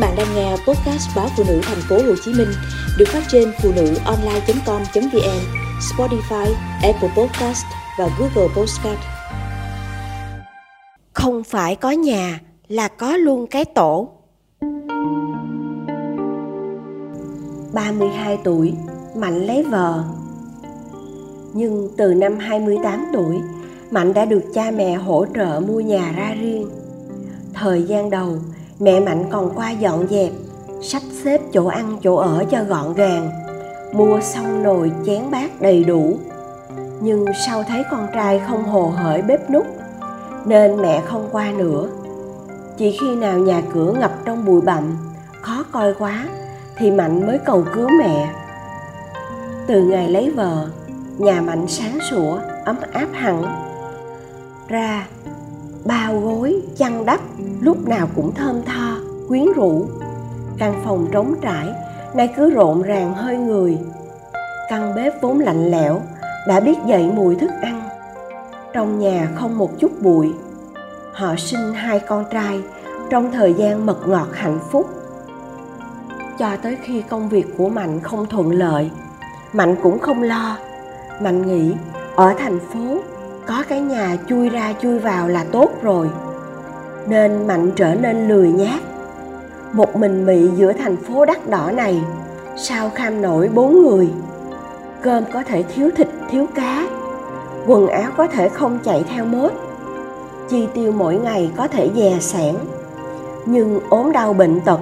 bạn đang nghe podcast báo phụ nữ thành phố Hồ Chí Minh được phát trên phụ nữ online.com.vn, Spotify, Apple Podcast và Google Podcast. Không phải có nhà là có luôn cái tổ. 32 tuổi, Mạnh lấy vợ. Nhưng từ năm 28 tuổi, Mạnh đã được cha mẹ hỗ trợ mua nhà ra riêng. Thời gian đầu, mẹ Mạnh còn qua dọn dẹp, sắp xếp chỗ ăn chỗ ở cho gọn gàng, mua xong nồi chén bát đầy đủ. Nhưng sau thấy con trai không hồ hởi bếp nút, nên mẹ không qua nữa. Chỉ khi nào nhà cửa ngập trong bụi bặm, khó coi quá, thì Mạnh mới cầu cứu mẹ. Từ ngày lấy vợ, nhà Mạnh sáng sủa, ấm áp hẳn. Ra bao gối, chăn đắp, lúc nào cũng thơm tho, quyến rũ. Căn phòng trống trải, nay cứ rộn ràng hơi người. Căn bếp vốn lạnh lẽo, đã biết dậy mùi thức ăn. Trong nhà không một chút bụi. Họ sinh hai con trai, trong thời gian mật ngọt hạnh phúc. Cho tới khi công việc của mạnh không thuận lợi, mạnh cũng không lo. Mạnh nghĩ, ở thành phố có cái nhà chui ra chui vào là tốt rồi. Nên mạnh trở nên lười nhác một mình mị giữa thành phố đắt đỏ này, sao kham nổi bốn người? Cơm có thể thiếu thịt, thiếu cá. Quần áo có thể không chạy theo mốt. Chi tiêu mỗi ngày có thể dè sẻn. Nhưng ốm đau bệnh tật,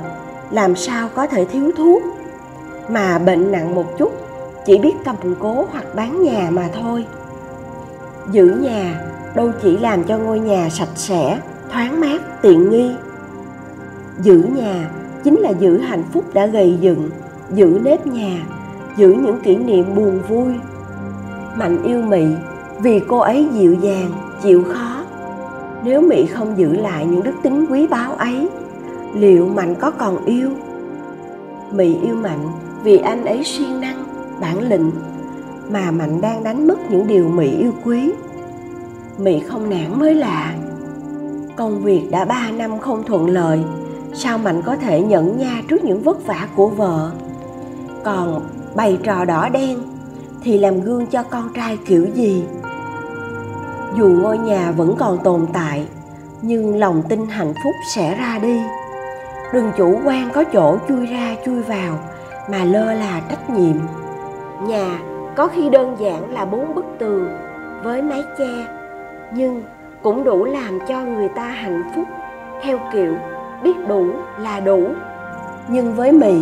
làm sao có thể thiếu thuốc? Mà bệnh nặng một chút, chỉ biết cầm cố hoặc bán nhà mà thôi giữ nhà, đâu chỉ làm cho ngôi nhà sạch sẽ, thoáng mát, tiện nghi. Giữ nhà chính là giữ hạnh phúc đã gầy dựng, giữ nếp nhà, giữ những kỷ niệm buồn vui. Mạnh yêu mị vì cô ấy dịu dàng, chịu khó. Nếu mị không giữ lại những đức tính quý báu ấy, liệu mạnh có còn yêu? Mị yêu mạnh vì anh ấy siêng năng, bản lĩnh mà mạnh đang đánh mất những điều mỹ yêu quý. Mỹ không nản mới lạ. Công việc đã ba năm không thuận lợi. Sao mạnh có thể nhẫn nha trước những vất vả của vợ? Còn bày trò đỏ đen thì làm gương cho con trai kiểu gì? Dù ngôi nhà vẫn còn tồn tại, nhưng lòng tin hạnh phúc sẽ ra đi. Đừng chủ quan có chỗ chui ra chui vào mà lơ là trách nhiệm. Nhà có khi đơn giản là bốn bức tường với mái che, nhưng cũng đủ làm cho người ta hạnh phúc theo kiểu biết đủ là đủ. Nhưng với mì,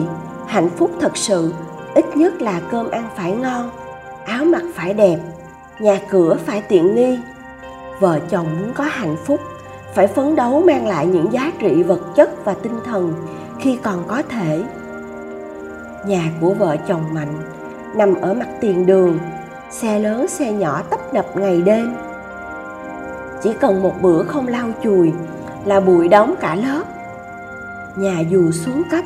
hạnh phúc thật sự ít nhất là cơm ăn phải ngon, áo mặc phải đẹp, nhà cửa phải tiện nghi. Vợ chồng muốn có hạnh phúc, phải phấn đấu mang lại những giá trị vật chất và tinh thần khi còn có thể. Nhà của vợ chồng mạnh nằm ở mặt tiền đường. Xe lớn, xe nhỏ tấp nập ngày đêm. Chỉ cần một bữa không lau chùi là bụi đóng cả lớp. Nhà dù xuống cấp,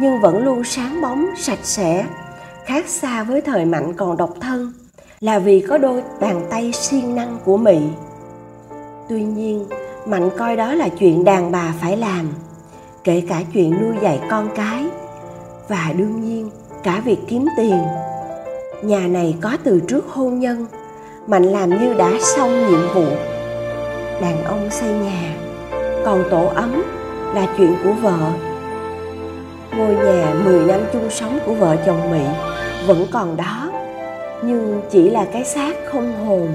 nhưng vẫn luôn sáng bóng, sạch sẽ, khác xa với thời mạnh còn độc thân, là vì có đôi bàn tay siêng năng của mị. Tuy nhiên, mạnh coi đó là chuyện đàn bà phải làm, kể cả chuyện nuôi dạy con cái. Và đương nhiên, cả việc kiếm tiền nhà này có từ trước hôn nhân mạnh làm như đã xong nhiệm vụ. Đàn ông xây nhà, còn tổ ấm là chuyện của vợ. Ngôi nhà 10 năm chung sống của vợ chồng Mỹ vẫn còn đó, nhưng chỉ là cái xác không hồn.